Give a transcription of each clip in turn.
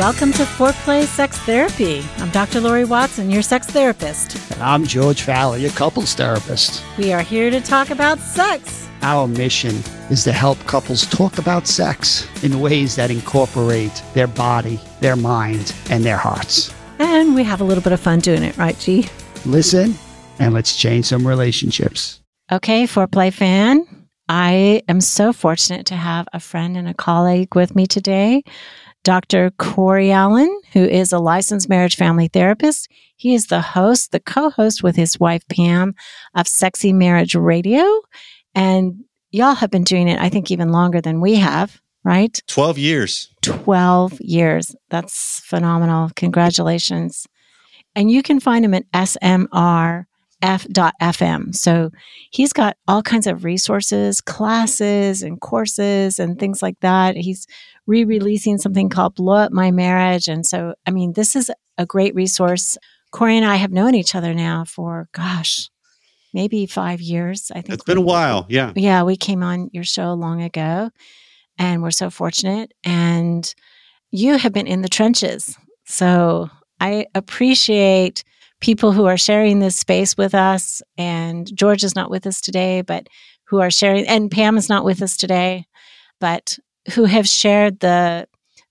Welcome to Foreplay Sex Therapy. I'm Dr. Laurie Watson, your sex therapist. And I'm George Faller, your couples therapist. We are here to talk about sex. Our mission is to help couples talk about sex in ways that incorporate their body, their mind, and their hearts. And we have a little bit of fun doing it, right, G? Listen, and let's change some relationships. Okay, Foreplay fan. I am so fortunate to have a friend and a colleague with me today. Dr. Corey Allan, who is a licensed marriage family therapist. He is the host, the co host with his wife, Pam, of Sexy Marriage Radio. And y'all have been doing it, I think, even longer than we have, right? 12 years. 12 years. That's phenomenal. Congratulations. And you can find him at SMR f.fm. So he's got all kinds of resources, classes and courses and things like that. He's re-releasing something called Blow Up My Marriage. And so, I mean, this is a great resource. Corey and I have known each other now for, gosh, maybe five years. I think it's been a while. Yeah. Yeah. We came on your show long ago and we're so fortunate. And you have been in the trenches. So I appreciate people who are sharing this space with us. And George is not with us today, but who are sharing, and Pam is not with us today, but who have shared the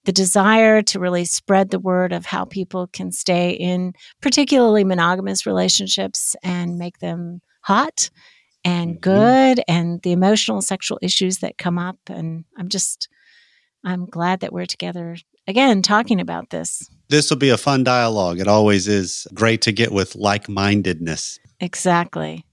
the desire to really spread the word of how people can stay in particularly monogamous relationships and make them hot and mm-hmm. good and the emotional sexual issues that come up and i'm just i'm glad that we're together again talking about this this will be a fun dialogue. It always is great to get with like mindedness. Exactly.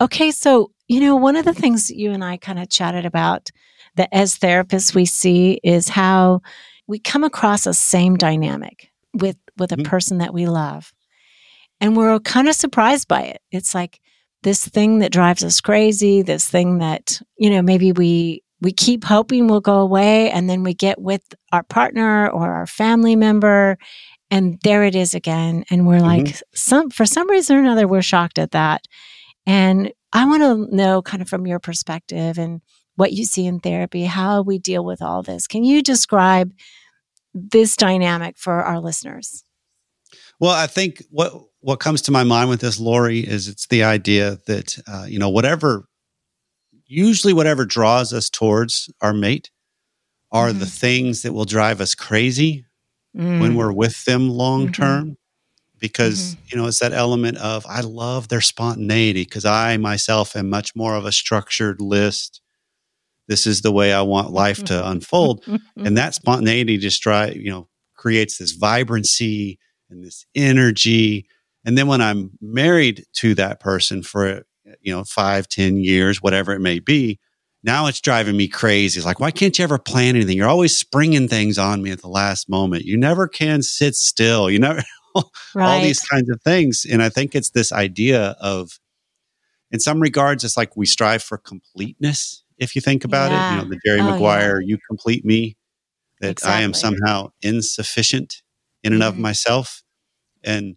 Okay, so, you know, one of the things you and I kind of chatted about that as therapists we see is how we come across a same dynamic with with a mm-hmm. person that we love. And we're kind of surprised by it. It's like this thing that drives us crazy, this thing that, you know, maybe we we keep hoping will go away and then we get with our partner or our family member and there it is again and we're mm-hmm. like some for some reason or another we're shocked at that and i want to know kind of from your perspective and what you see in therapy how we deal with all this can you describe this dynamic for our listeners well i think what what comes to my mind with this Laurie is it's the idea that uh, you know whatever usually whatever draws us towards our mate are mm-hmm. the things that will drive us crazy mm. when we're with them long mm-hmm. term mm-hmm. because mm-hmm. you know it's that element of i love their spontaneity because i myself am much more of a structured list this is the way i want life to unfold and that spontaneity just drive you know creates this vibrancy and this energy and then when i'm married to that person for you know, five, ten years, whatever it may be. Now it's driving me crazy. It's like, why can't you ever plan anything? You're always springing things on me at the last moment. You never can sit still. You never, right. all these kinds of things. And I think it's this idea of, in some regards, it's like we strive for completeness. If you think about yeah. it, you know, the Jerry oh, Maguire, yeah. you complete me, that exactly. I am somehow insufficient in and mm-hmm. of myself. And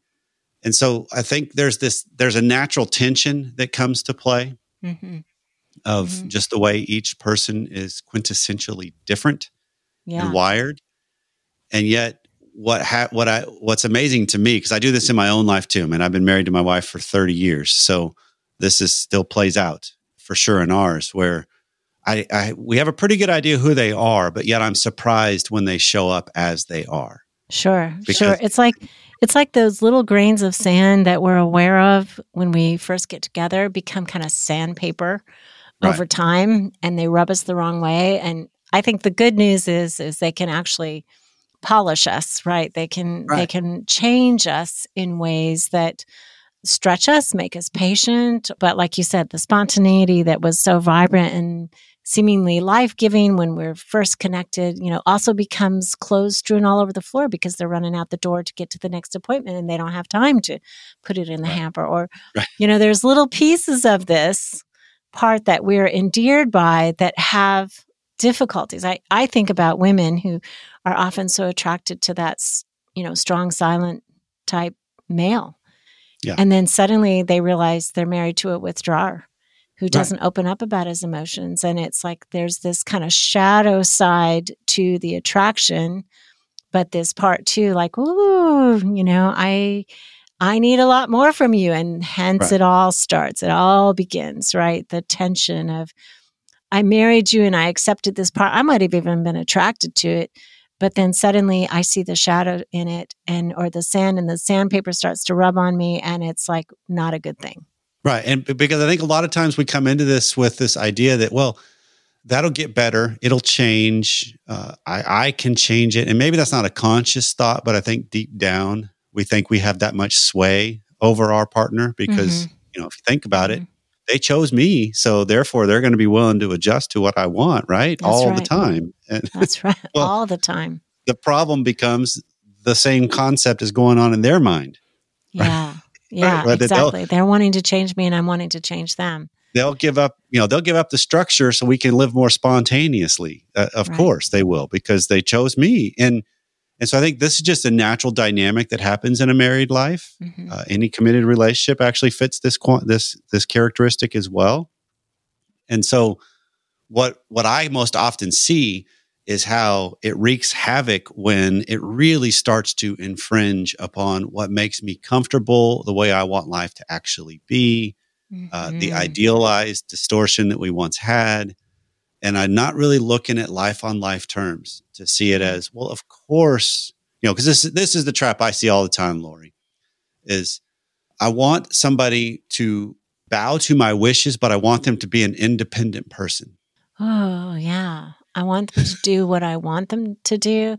and so I think there's this there's a natural tension that comes to play mm-hmm. of mm-hmm. just the way each person is quintessentially different yeah. and wired. And yet what ha- what I what's amazing to me because I do this in my own life too. and I've been married to my wife for 30 years. So this is still plays out for sure in ours where I, I we have a pretty good idea who they are, but yet I'm surprised when they show up as they are. Sure, sure. It's like it's like those little grains of sand that we're aware of when we first get together become kind of sandpaper right. over time and they rub us the wrong way. And I think the good news is is they can actually polish us, right? They can right. they can change us in ways that stretch us, make us patient. But like you said, the spontaneity that was so vibrant and seemingly life giving when we're first connected, you know, also becomes clothes strewn all over the floor because they're running out the door to get to the next appointment and they don't have time to put it in the Right. hamper. Or, Right. you know, there's little pieces of this part that we're endeared by that have difficulties. I, I think about women who are often so attracted to that, you know, strong, silent type male. Yeah. And then suddenly they realize they're married to a withdrawer who doesn't open up about his emotions. And it's like there's this kind of shadow side to the attraction, but this part too, like, ooh, you know, I I need a lot more from you. And hence Right. it all starts. It all begins, right? The tension of I married you and I accepted this part. I might have even been attracted to it. But then suddenly I see the shadow in it and or the sand and the sandpaper starts to rub on me and it's like not a good thing. Right. And because I think a lot of times we come into this with this idea that, well, that'll get better. It'll change. Uh, I, I can change it. And maybe that's not a conscious thought, but I think deep down, we think we have that much sway over our partner because, you know, if you think about it, Mhm. they chose me. So therefore, they're going to be willing to adjust to what I want, right? That's All the time. And That's right. Well- all the time. the problem becomes the same concept is going on in their mind. Yeah. Yeah, Right, exactly. They're wanting to change me and I'm wanting to change them. they'll give up you know they'll give up the structure so we can live more spontaneously uh, of Right. course they will because they chose me and and so i think this is just a natural dynamic that happens in a married life Mhm. uh, any committed relationship actually fits this this this characteristic as well and so what what i most often see is how it wreaks havoc when it really starts to infringe upon what makes me comfortable the way i want life to actually be uh, the Mhm. idealized distortion that we once had. And I'm not really looking at life on life terms to see it as, well, of course, you know, because this, this is the trap I see all the time, Laurie, is I want somebody to bow to my wishes, but I want them to be an independent person. Oh, yeah. I want them to do what I want them to do,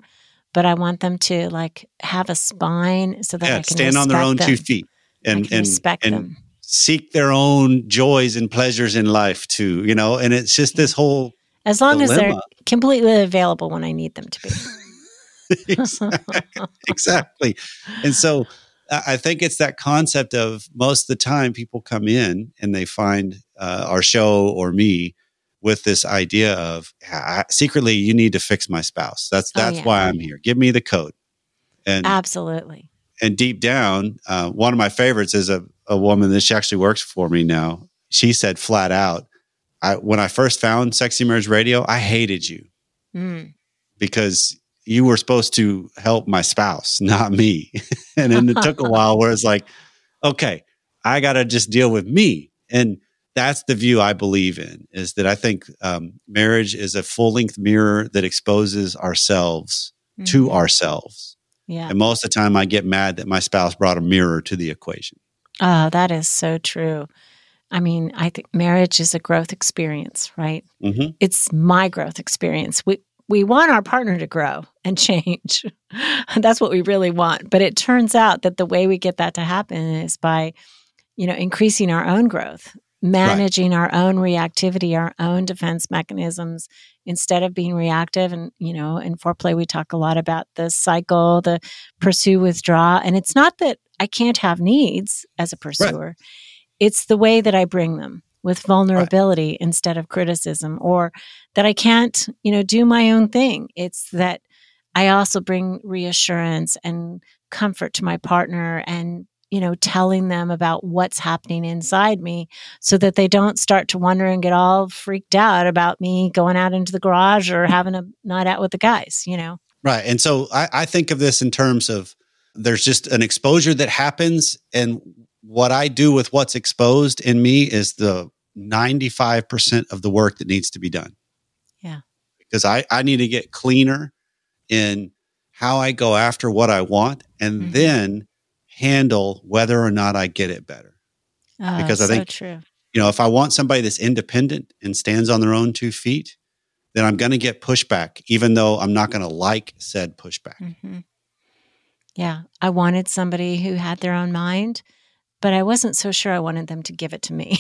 but I want them to like have a spine so that I can stand on their own them. two feet and, and, respect and them. seek their own joys and pleasures in life too, you know, and it's just this whole As long as they're completely available when I need them to be. exactly. And so I I think it's that concept of most of the time people come in and they find uh, our show or me with this idea of "Ah, secretly you need to fix my spouse. That's Oh, that's yeah. why I'm here. Give me the code. And Absolutely. and deep down, uh, one of my favorites is a, a woman that she actually works for me now. She said flat out, I, when I first found Sexy Marriage Radio, I hated you Mm. because you were supposed to help my spouse, not me. and then it took a while where it's like, okay, I got to just deal with me. And that's the view I believe in is that I think um, marriage is a full length mirror that exposes ourselves to Mhm. ourselves. Yeah. And most of the time I get mad that my spouse brought a mirror to the equation. Oh, that is so true. I mean, I think marriage is a growth experience, right? hmm It's my growth experience. We we want our partner to grow and change. That's what we really want. But it turns out that the way we get that to happen is by, you know, increasing our own growth, managing our own reactivity, our own defense mechanisms instead of being reactive. And, you know, in foreplay, we talk a lot about the cycle, the pursue, withdraw. And it's not that I can't have needs as a pursuer, it's the way that I bring them with vulnerability instead of criticism or that I can't, you know, do my own thing. It's that I also bring reassurance and comfort to my partner and you know telling them about what's happening inside me so that they don't start to wonder and get all freaked out about me going out into the garage or having a night out with the guys you know Right. And so I, I think of this in terms of there's just an exposure that happens. And what I do with what's exposed in me is the 95% of the work that needs to be done. Yeah. Because I, I need to get cleaner in how I go after what I want and Mhm. then handle whether or not I get it better. oh, Because I so think- true You know, if I want somebody that's independent and stands on their own two feet, then I'm going to get pushback, even though I'm not going to like said pushback. hmm yeah i wanted somebody who had their own mind but i wasn't so sure i wanted them to give it to me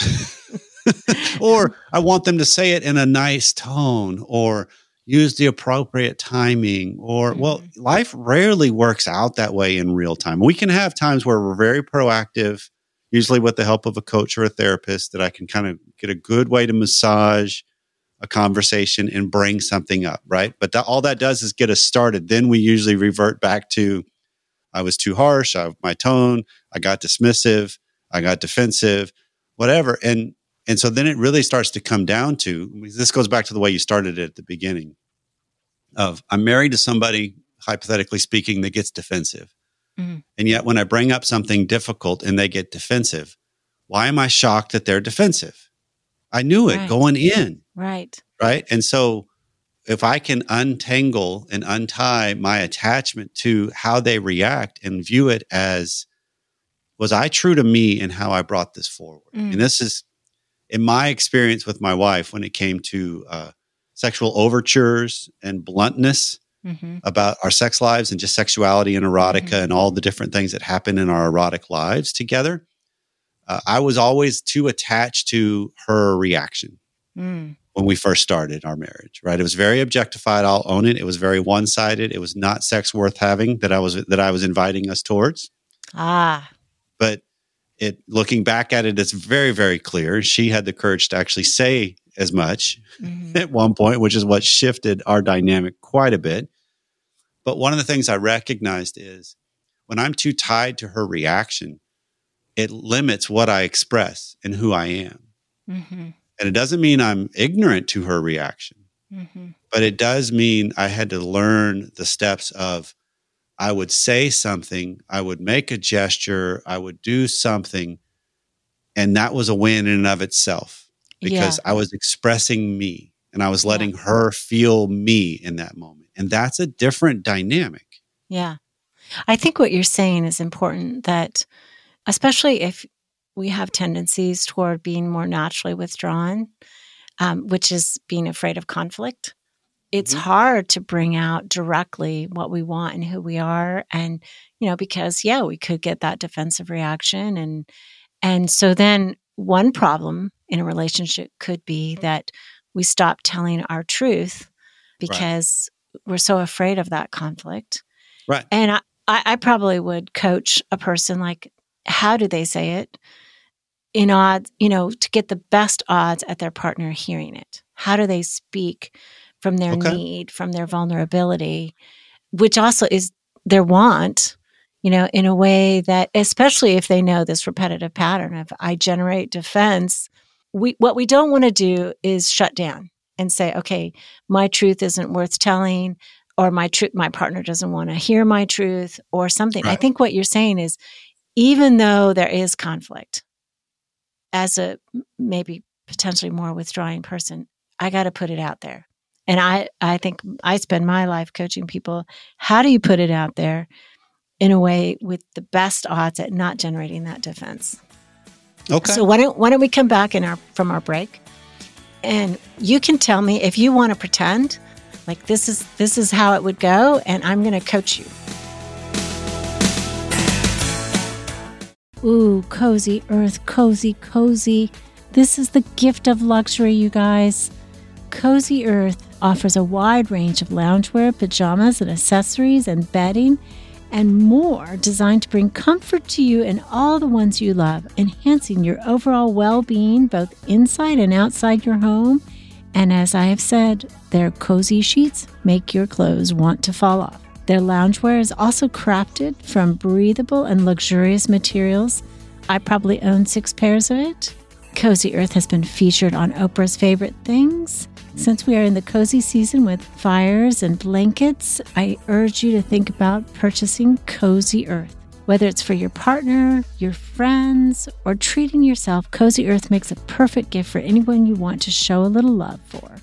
or I want them to say it in a nice tone or use the appropriate timing or well Mhm. life rarely works out that way in real time. We can have times where we're very proactive usually with the help of a coach or a therapist that i can kind of get a good way to massage a conversation and bring something up right? But that, all that does is get us started. Then we usually revert back to i was too harsh I, my tone i got dismissive i got defensive whatever. And and so then it really starts to come down to this goes back to the way you started it at the beginning of I'm married to somebody, hypothetically speaking, that gets defensive. Mhm. And yet when I bring up something difficult and they get defensive, why am I shocked that they're defensive? I knew it Right. going in, Right. right? And so if I can untangle and untie my attachment to how they react and view it as was I true to me in how I brought this forward? Mm. And this is in my experience with my wife when it came to uh, sexual overtures and bluntness hmm about our sex lives and just sexuality and erotica Mhm. and all the different things that happen in our erotic lives together. Uh, I was always too attached to her reaction Mm. when we first started our marriage, right? It was very objectified. I'll own it. It was very one sided. It was not sex worth having that I was that I was inviting us towards. Ah. But it looking back at it, it's very very clear. She had the courage to actually say as much Mhm. at one point, which is what shifted our dynamic quite a bit. But one of the things I recognized is when I'm too tied to her reaction, it limits what I express and who I am. Mhm. And it doesn't mean I'm ignorant to her reaction, Mhm. but it does mean I had to learn the steps of I would say something, I would make a gesture, I would do something. And that was a win in and of itself because I was expressing me and I was Yeah. letting her feel me in that moment. And that's a different dynamic. Yeah. I think what you're saying is important that, especially if we have tendencies toward being more naturally withdrawn, um, which is being afraid of conflict, it's Mhm. hard to bring out directly what we want and who we are. And, you know, because, yeah, we could get that defensive reaction. And, and so then one problem in a relationship could be that we stop telling our truth because we're so afraid of that conflict. Right. And I, I probably would coach a person like, how do they say it? In odds, you know, to get the best odds at their partner hearing it. How do they speak from their Okay. need, from their vulnerability, which also is their want, you know, in a way that, especially if they know this repetitive pattern of I generate defense, we what we don't want to do is shut down and say, okay, my truth isn't worth telling or my truth my partner doesn't want to hear my truth or something. I think what you're saying is even though there is conflict as a maybe potentially more withdrawing person, I got to put it out there. And I I think I spend my life coaching people how do you put it out there in a way with the best odds at not generating that defense. Okay. So why don't why don't we come back in our from our break, and you can tell me if you want to pretend like this is this is how it would go, and I'm going to coach you. Ooh, cozy earth, cozy, cozy. This is the gift of luxury, you guys. Cozy Earth offers a wide range of loungewear, pajamas, and accessories and bedding and more designed to bring comfort to you and all the ones you love, enhancing your overall well being both inside and outside your home. And as I have said, their cozy sheets make your clothes want to fall off. Their loungewear is also crafted from breathable and luxurious materials. I probably own six pairs of it. Cozy Earth has been featured on Oprah's favorite things. Since we are in the cozy season with fires and blankets, I urge you to think about purchasing Cozy Earth. Whether it's for your partner, your friends, or treating yourself, Cozy Earth makes a perfect gift for anyone you want to show a little love for.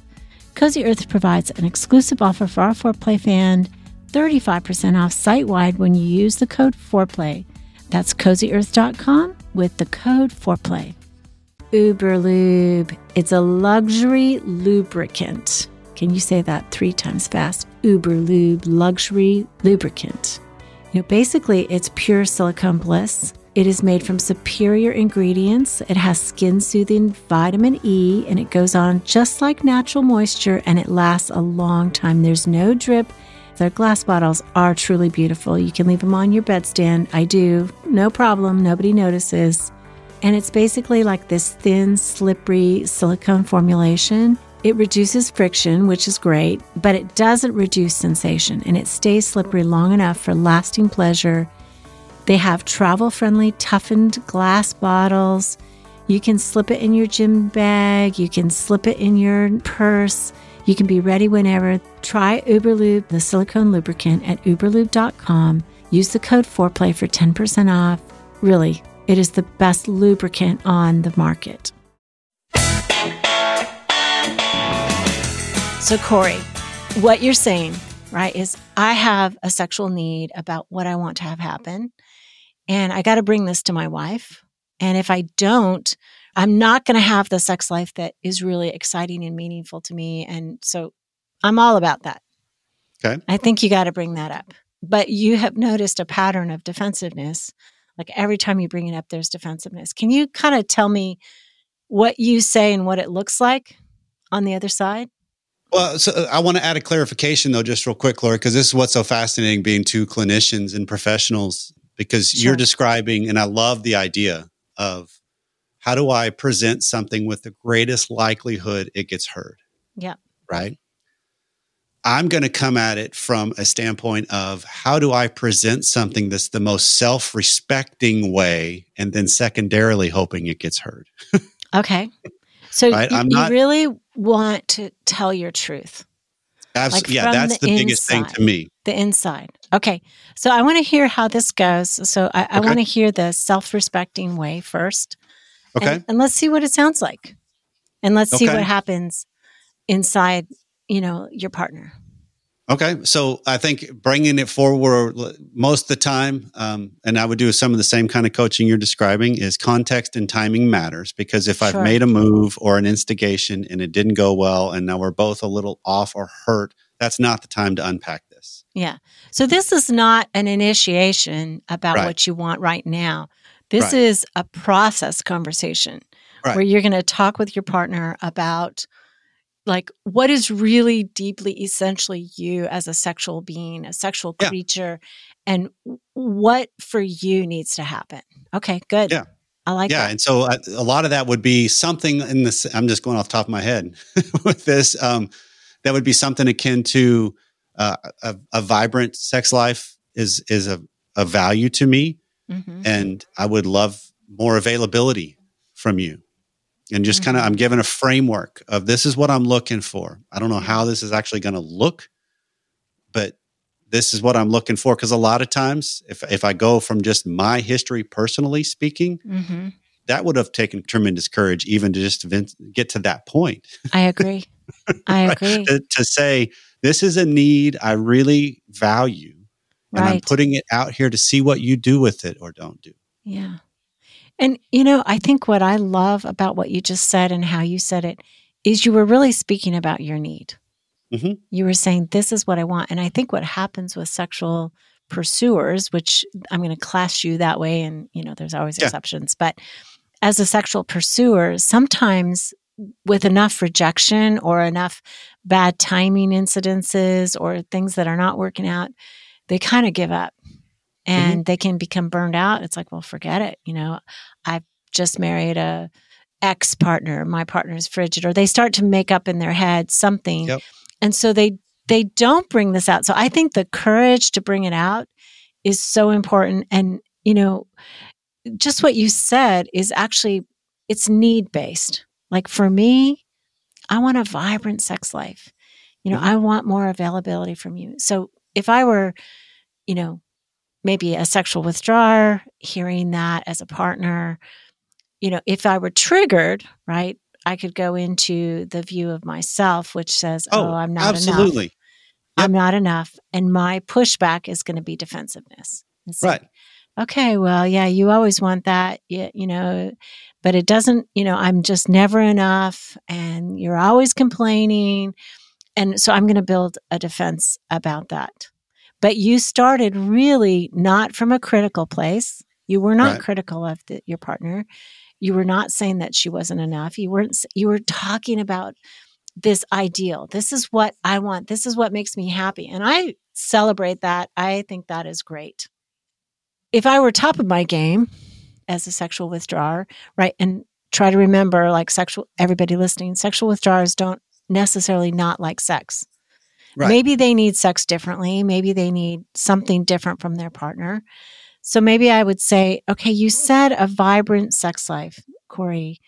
Cozy Earth provides an exclusive offer for our Foreplay fan 35% off site wide when you use the code Foreplay. That's cozyearth.com with the code Foreplay. Uber Lube. It's a luxury lubricant. Can you say that three times fast? Uber Lube, luxury lubricant. You know, basically, it's pure silicone bliss. It is made from superior ingredients. It has skin soothing vitamin E and it goes on just like natural moisture and it lasts a long time. There's no drip. Their glass bottles are truly beautiful. You can leave them on your bedstand. I do, no problem. Nobody notices. And it's basically like this thin, slippery silicone formulation. It reduces friction, which is great, but it doesn't reduce sensation and it stays slippery long enough for lasting pleasure. They have travel friendly, toughened glass bottles. You can slip it in your gym bag, you can slip it in your purse. You can be ready whenever. Try Uberlube, the silicone lubricant, at uberlube.com. Use the code FOREPLAY for 10% off. Really, it is the best lubricant on the market. So, Corey, what you're saying, right, is I have a sexual need about what I want to have happen. And I got to bring this to my wife. And if I don't, I'm not going to have the sex life that is really exciting and meaningful to me. And so I'm all about that. Okay. I think you got to bring that up. But you have noticed a pattern of defensiveness. Like every time you bring it up, there's defensiveness. Can you kind of tell me what you say and what it looks like on the other side? Well, so uh, I want to add a clarification though, just real quick, Laura, because this is what's so fascinating being two clinicians and professionals, because Sure. you're describing, and I love the idea of how do I present something with the greatest likelihood it gets heard, Yeah. right? I'm going to come at it from a standpoint of how do I present something that's the most self respecting way, and then secondarily hoping it gets heard. Okay. So Right, you, I'm you not- really want to tell your truth, Like yeah, that's the the, biggest thing inside. to me. the inside. Okay. So I want to hear how this goes. So I, I Okay. want to hear the self respecting way first. Okay. And, and let's see what it sounds like. And let's see Okay. what happens inside, you know, your partner. Okay, so I think bringing it forward most of the time, um, and I would do some of the same kind of coaching you're describing, is context and timing matters because if Sure. I've made a move or an instigation and it didn't go well, and now we're both a little off or hurt, that's not the time to unpack this. Yeah. So this is not an initiation about Right. what you want right now. This Right. is a process conversation Right. where you're going to talk with your partner about like what is really deeply essentially you as a sexual being, a sexual Yeah. creature and what for you needs to happen. Okay, good. Yeah. I like yeah, that. and so I, a lot of that would be something in this. I'm just going off the top of my head with this. Um, that would be something akin to uh, a, a vibrant sex life is is a, a value to me. Mhm. and I would love more availability from you. And just kind of, Mhm. I'm given a framework of this is what I'm looking for. I don't know how this is actually going to look, but this is what I'm looking for. Because a lot of times, if if I go from just my history, personally speaking, Mhm. that would have taken tremendous courage, even to just get to that point. I agree. I Right. agree. to, to say this is a need I really value, and I'm putting it out here to see what you do with it or don't do. Yeah. And, you know, I think what I love about what you just said and how you said it is you were really speaking about your need. Mhm. You were saying, this is what I want. And I think what happens with sexual pursuers, which I'm going to class you that way, and, you know, there's always Yeah. exceptions, but as a sexual pursuer, sometimes with enough rejection or enough bad timing incidences or things that are not working out, they kind of give up and they can become burned out. It's like, well, forget it. You know, I've just married a ex partner. My partner's frigid, or they start to make up in their head something, Yep. and so they they don't bring this out. So I think the courage to bring it out is so important. And you know, just what you said is actually it's need based. Like for me, I want a vibrant sex life. You know, Mhm. I want more availability from you. So if I were, you know, maybe a sexual withdrawer, hearing that as a partner, you know, if I were triggered, right, I could go into the view of myself, which says, oh, oh I'm not enough. absolutely. I'm not enough. And my pushback is going to be defensiveness. It's like, Right. okay, well, yeah, you always want that, yeah, you know, but it doesn't, you know, I'm just never enough and you're always complaining. And so I'm going to build a defense about that. But you started really not from a critical place. You were not Right. critical of the, your partner. You were not saying that she wasn't enough. You weren't. You were talking about this ideal. This is what I want. This is what makes me happy, and I celebrate that. I think that is great. If I were top of my game as a sexual withdrawer, right, and try to remember, like sexual, everybody listening, sexual withdrawers don't necessarily not like sex. Right. Maybe they need sex differently. Maybe they need something different from their partner. So maybe I would say, okay, you said a vibrant sex life, Corey.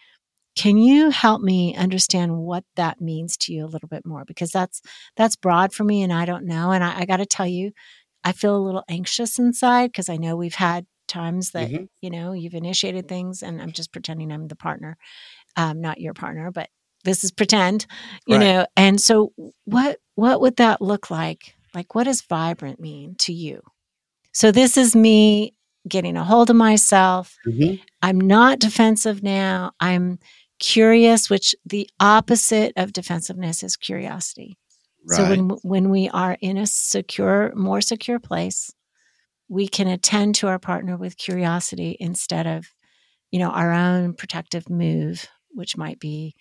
Can you help me understand what that means to you a little bit more? Because that's that's broad for me, and I don't know. And I, I got to tell you, I feel a little anxious inside because I know we've had times that Mhm. you know you've initiated things, and I'm just pretending I'm the partner, um, not your partner, but this is pretend, you Right. know. And so, what what would that look like? Like, what does vibrant mean to you? So this is me getting a hold of myself. Mhm. I'm not defensive now. I'm curious, which the opposite of defensiveness is curiosity. So when when we are in a secure, more secure place, we can attend to our partner with curiosity instead of, you know, our own protective move, which might be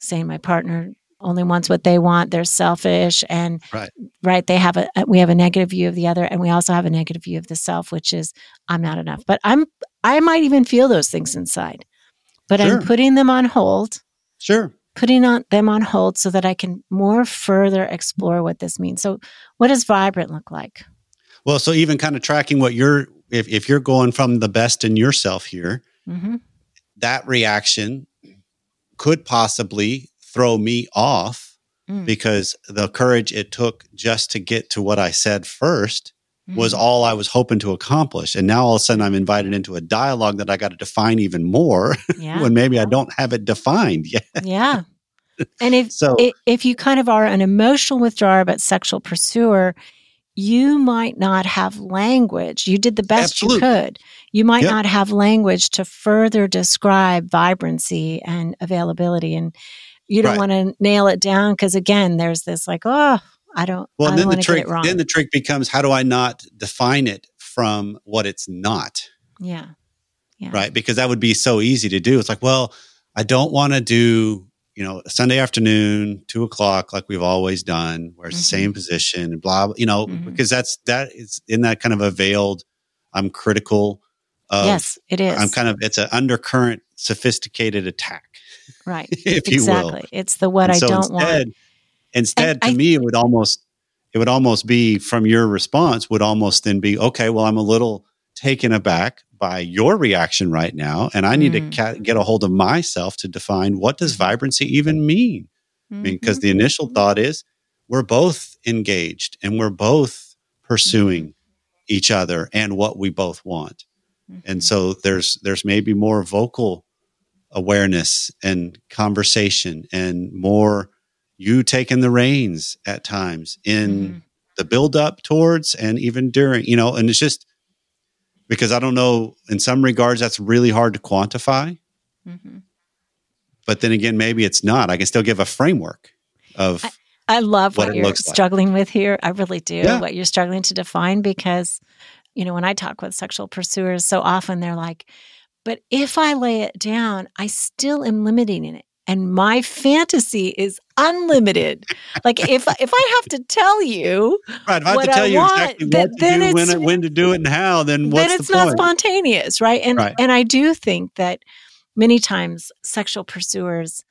saying my partner only wants what they want, they're selfish and Right. right they have a we have a negative view of the other and we also have a negative view of the self which is I'm not enough. But I'm I might even feel those things inside. But Sure. I'm putting them on hold Sure. putting on them on hold so that I can more further explore what this means. So, what does vibrant look like? Well, so even kind of tracking what you're, if, if you're going from the best in yourself here, hmm that reaction could possibly throw me off Mm. because the courage it took just to get to what I said 1st was Mhm. all I was hoping to accomplish. And now all of a sudden I'm invited into a dialogue that I got to define even more yeah, when maybe I don't have it defined yet. yeah. And if So, if you kind of are an emotional withdrawer but sexual pursuer, you might not have language. You did the best Absolutely. you could. You might Yep. not have language to further describe vibrancy and availability, and you don't Right. want to nail it down because again, there's this like, oh, I don't, well, I don't then the want to get trick, then the trick becomes how do I not define it from what it's not? yeah, yeah, right? Because that would be so easy to do. It's like, well, I don't want to do, you know, Sunday afternoon, two o'clock, like we've always done, where it's Mhm. the same position and blah, blah, you know, Mhm. because that's that is in that kind of a veiled. I'm critical of. yes, it is. I'm kind of it's an undercurrent, sophisticated attack, right. if you will. exactly. It's the what And I so don't instead, want. Instead, And to I- me, it would almost it would almost be from your response would almost then be okay. Well, I'm a little taken aback by your reaction right now, and I need Mm. to ca- get a hold of myself to define what does mm-hmm. vibrancy even mean. I mean, because the mm-hmm. initial thought is we're both engaged and we're both mm-hmm. pursuing each other and what we both want and Mhm. so there's there's maybe more vocal awareness and conversation and more you taking the reins at times in Mhm. the build up towards and even during you know and it's just because i don't know in some regards that's really hard to quantify Mhm. but then again maybe it's not i can still give a framework of I love what what, it you're looks like. struggling with here. I really do. Yeah. What you're struggling to define because, you know, when I talk with sexual pursuers, so often they're like, but if I lay it down, I still am limiting it. And my fantasy is unlimited. like if if I have to tell you, right if i have to I tell you want, exactly then- what to do when, when to do it and how then what's then it's the not spontaneous, right? And Right. and I do think that many times sexual pursuers,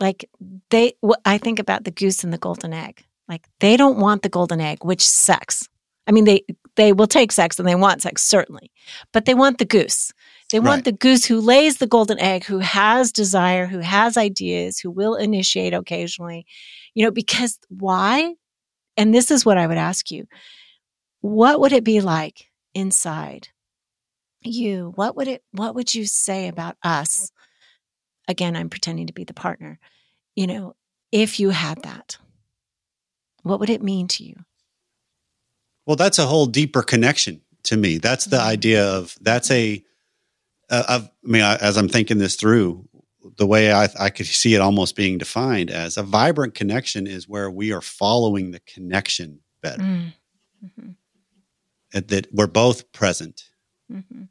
like they, I think about the goose and the golden egg. Like they don't want the golden egg, which sucks. I mean, they they will take sex and they want sex certainly, but they want the goose. They want Right. the goose who lays the golden egg, who has desire, who has ideas, who will initiate occasionally. You know, because why? And this is what I would ask you: What would it be like inside you what would it what would you say about us again i'm pretending to be the partner you know if you had that what would it mean to you Well, that's a whole deeper connection to me. That's the Mhm. idea of that's a. Uh, of, I mean, I, as I'm thinking this through, the way I, I could see it almost being defined as a vibrant connection is where we are following the connection better, Mm. Mhm. and that we're both present, Mhm.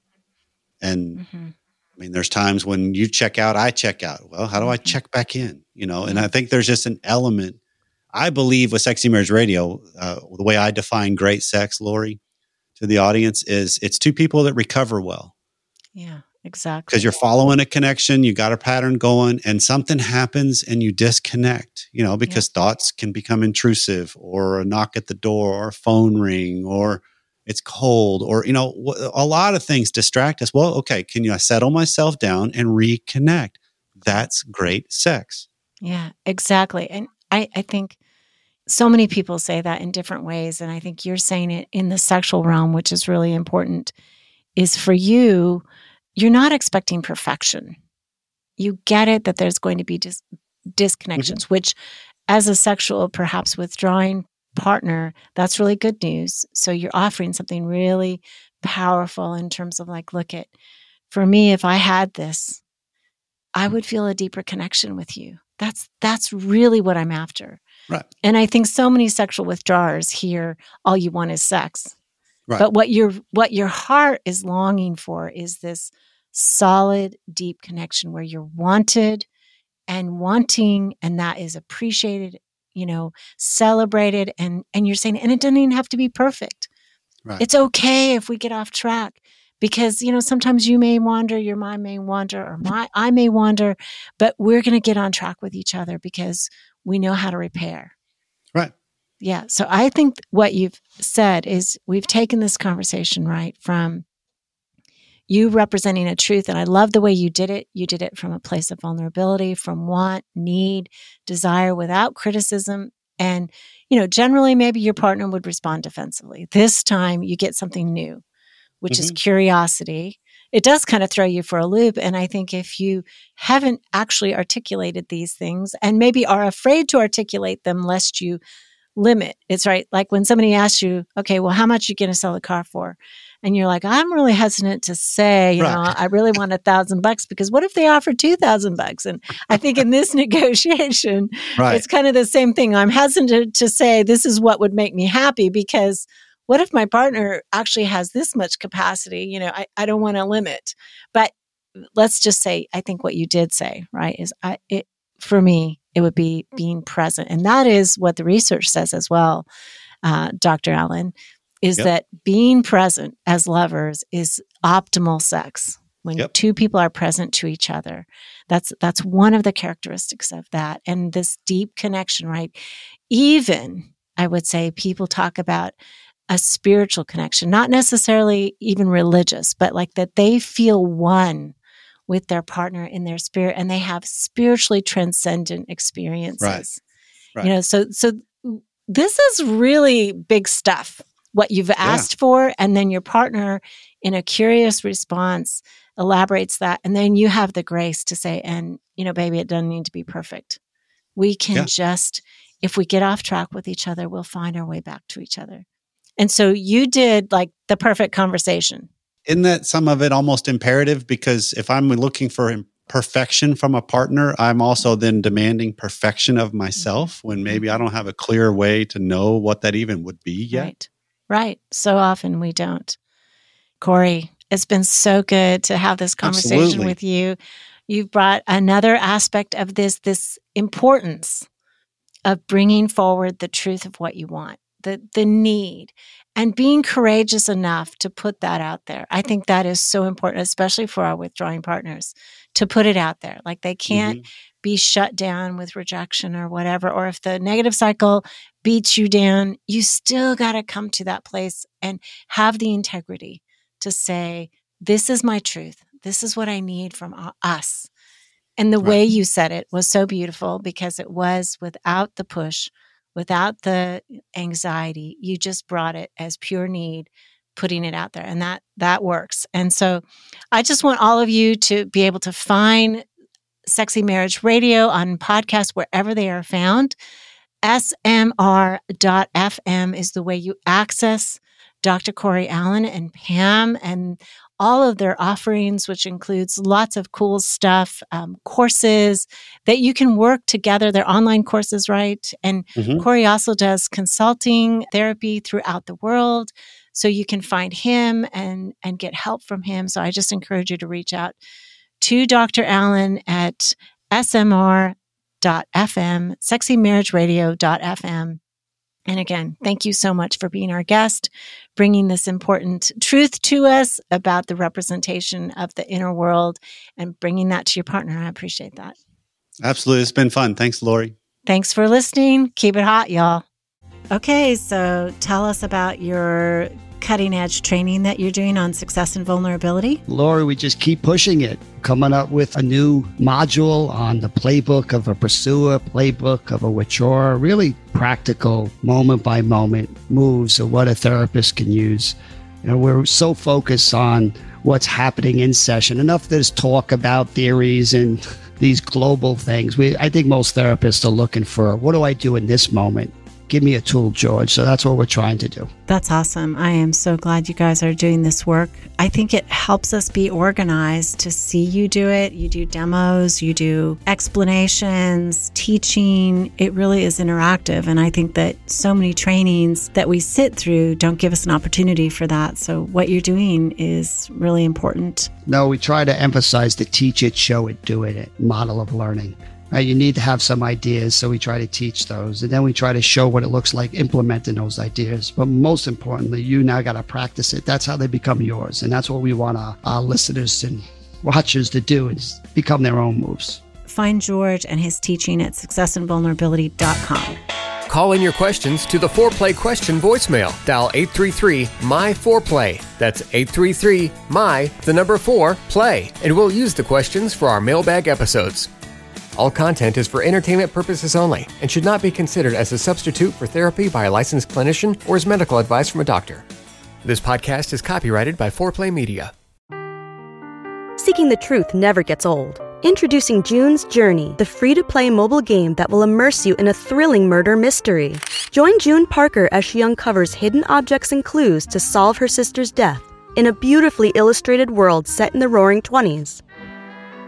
And mm-hmm. I mean, there's times when you check out, I check out. Well, how do I mm-hmm. check back in? You know, and I think there's just an element. I believe with Sexy Marriage Radio, uh, the way I define great sex, Laurie, to the audience is it's two people that recover well. Yeah, exactly. Because you're following a connection, you got a pattern going, and something happens and you disconnect, you know, because yeah. thoughts can become intrusive or a knock at the door or a phone ring or it's cold or you know a lot of things distract us well okay can you settle myself down and reconnect that's great sex yeah exactly and i i think so many people say that in different ways and i think you're saying it in the sexual realm which is really important is for you you're not expecting perfection you get it that there's going to be dis- disconnections mm-hmm. which as a sexual perhaps withdrawing partner, that's really good news. So you're offering something really powerful in terms of like, look at, for me, if I had this, I would feel a deeper connection with you. That's that's really what I'm after. Right. And I think so many sexual withdrawers hear all you want is sex. Right. But what your what your heart is longing for is this solid, deep connection where you're wanted and wanting, and that is appreciated you know, celebrated and and you're saying and it doesn't even have to be perfect. Right. It's okay if we get off track because you know sometimes you may wander your mind may wander or my i may wander but we're going to get on track with each other because we know how to repair right yeah so i think what you've said is we've taken this conversation right from you representing a truth. And I love the way you did it. You did it from a place of vulnerability, from want, need, desire without criticism. And, you know, generally maybe your partner would respond defensively. This time you get something new, which mm-hmm. is curiosity. It does kind of throw you for a loop. And I think if you haven't actually articulated these things and maybe are afraid to articulate them lest you limit, it's right. Like when somebody asks you, okay, well, how much are you going to sell the car for? and you're like, I'm really hesitant to say, you right. know, I really want a thousand bucks because what if they offer two thousand bucks? And I think in this negotiation, right. it's kind of the same thing. I'm hesitant to say this is what would make me happy because what if my partner actually has this much capacity? You know, I, I don't want to limit. But let's just say, I think what you did say, right, is I it for me, it would be being present. And that is what the research says as well, uh, Dr. Allan is yep. that being present as lovers is optimal sex when yep. two people are present to each other that's that's one of the characteristics of that and this deep connection right even i would say people talk about a spiritual connection not necessarily even religious but like that they feel one with their partner in their spirit and they have spiritually transcendent experiences right. Right. you know so so this is really big stuff what you've asked yeah. for and then your partner in a curious response elaborates that and then you have the grace to say and you know baby it doesn't need to be perfect we can yeah. just if we get off track with each other we'll find our way back to each other and so you did like the perfect conversation isn't that some of it almost imperative because if i'm looking for perfection from a partner i'm also then demanding perfection of myself when maybe i mm-hmm. don't have a clear way to know what that even would be yet right. Right. So often we don't. Corey, it's been so good to have this conversation Absolutely. with you. You've brought another aspect of this, this importance of bringing forward the truth of what you want, the, the need, and being courageous enough to put that out there. I think that is so important, especially for our withdrawing partners, to put it out there. Like they can't mm-hmm. be shut down with rejection or whatever. Or if the negative cycle beats you down, you still got to come to that place and have the integrity to say, This is my truth. This is what I need from us. And the right. way you said it was so beautiful because it was without the push, without the anxiety. You just brought it as pure need putting it out there and that that works and so i just want all of you to be able to find sexy marriage radio on podcast wherever they are found smr.fm is the way you access Dr. Corey Allan and Pam and all of their offerings, which includes lots of cool stuff, um, courses that you can work together. They're online courses, right? And mm-hmm. Corey also does consulting therapy throughout the world. so you can find him and and get help from him. So I just encourage you to reach out to Dr. Allan at smr.fm, sexymarriageradio.fm. And again, thank you so much for being our guest, bringing this important truth to us about the representation of the inner world and bringing that to your partner. I appreciate that. Absolutely. It's been fun. Thanks, Laurie. Thanks for listening. Keep it hot, y'all. Okay, so tell us about your cutting edge training that you're doing on success and vulnerability? Laurie, we just keep pushing it, coming up with a new module on the playbook of a pursuer, playbook of a withdrawer, really practical moment by moment moves of what a therapist can use. You know, we're so focused on what's happening in session. Enough there's talk about theories and these global things. We I think most therapists are looking for what do I do in this moment? Give me a tool, George. So that's what we're trying to do. That's awesome. I am so glad you guys are doing this work. I think it helps us be organized to see you do it. You do demos, you do explanations, teaching. It really is interactive. And I think that so many trainings that we sit through don't give us an opportunity for that. So what you're doing is really important. No, we try to emphasize the teach it, show it, do it model of learning. Right? You need to have some ideas, so we try to teach those, and then we try to show what it looks like implementing those ideas. But most importantly, you now got to practice it. That's how they become yours, and that's what we want our, our listeners and watchers to do is become their own moves. Find George and his teaching at successandvulnerability.com. Call in your questions to the Foreplay question voicemail. Dial 833 My Foreplay. That's 833 My, the number 4, play. And we'll use the questions for our mailbag episodes. All content is for entertainment purposes only and should not be considered as a substitute for therapy by a licensed clinician or as medical advice from a doctor. This podcast is copyrighted by Foreplay Media. Seeking the truth never gets old. Introducing June's Journey, the free to play mobile game that will immerse you in a thrilling murder mystery. Join June Parker as she uncovers hidden objects and clues to solve her sister's death in a beautifully illustrated world set in the roaring 20s.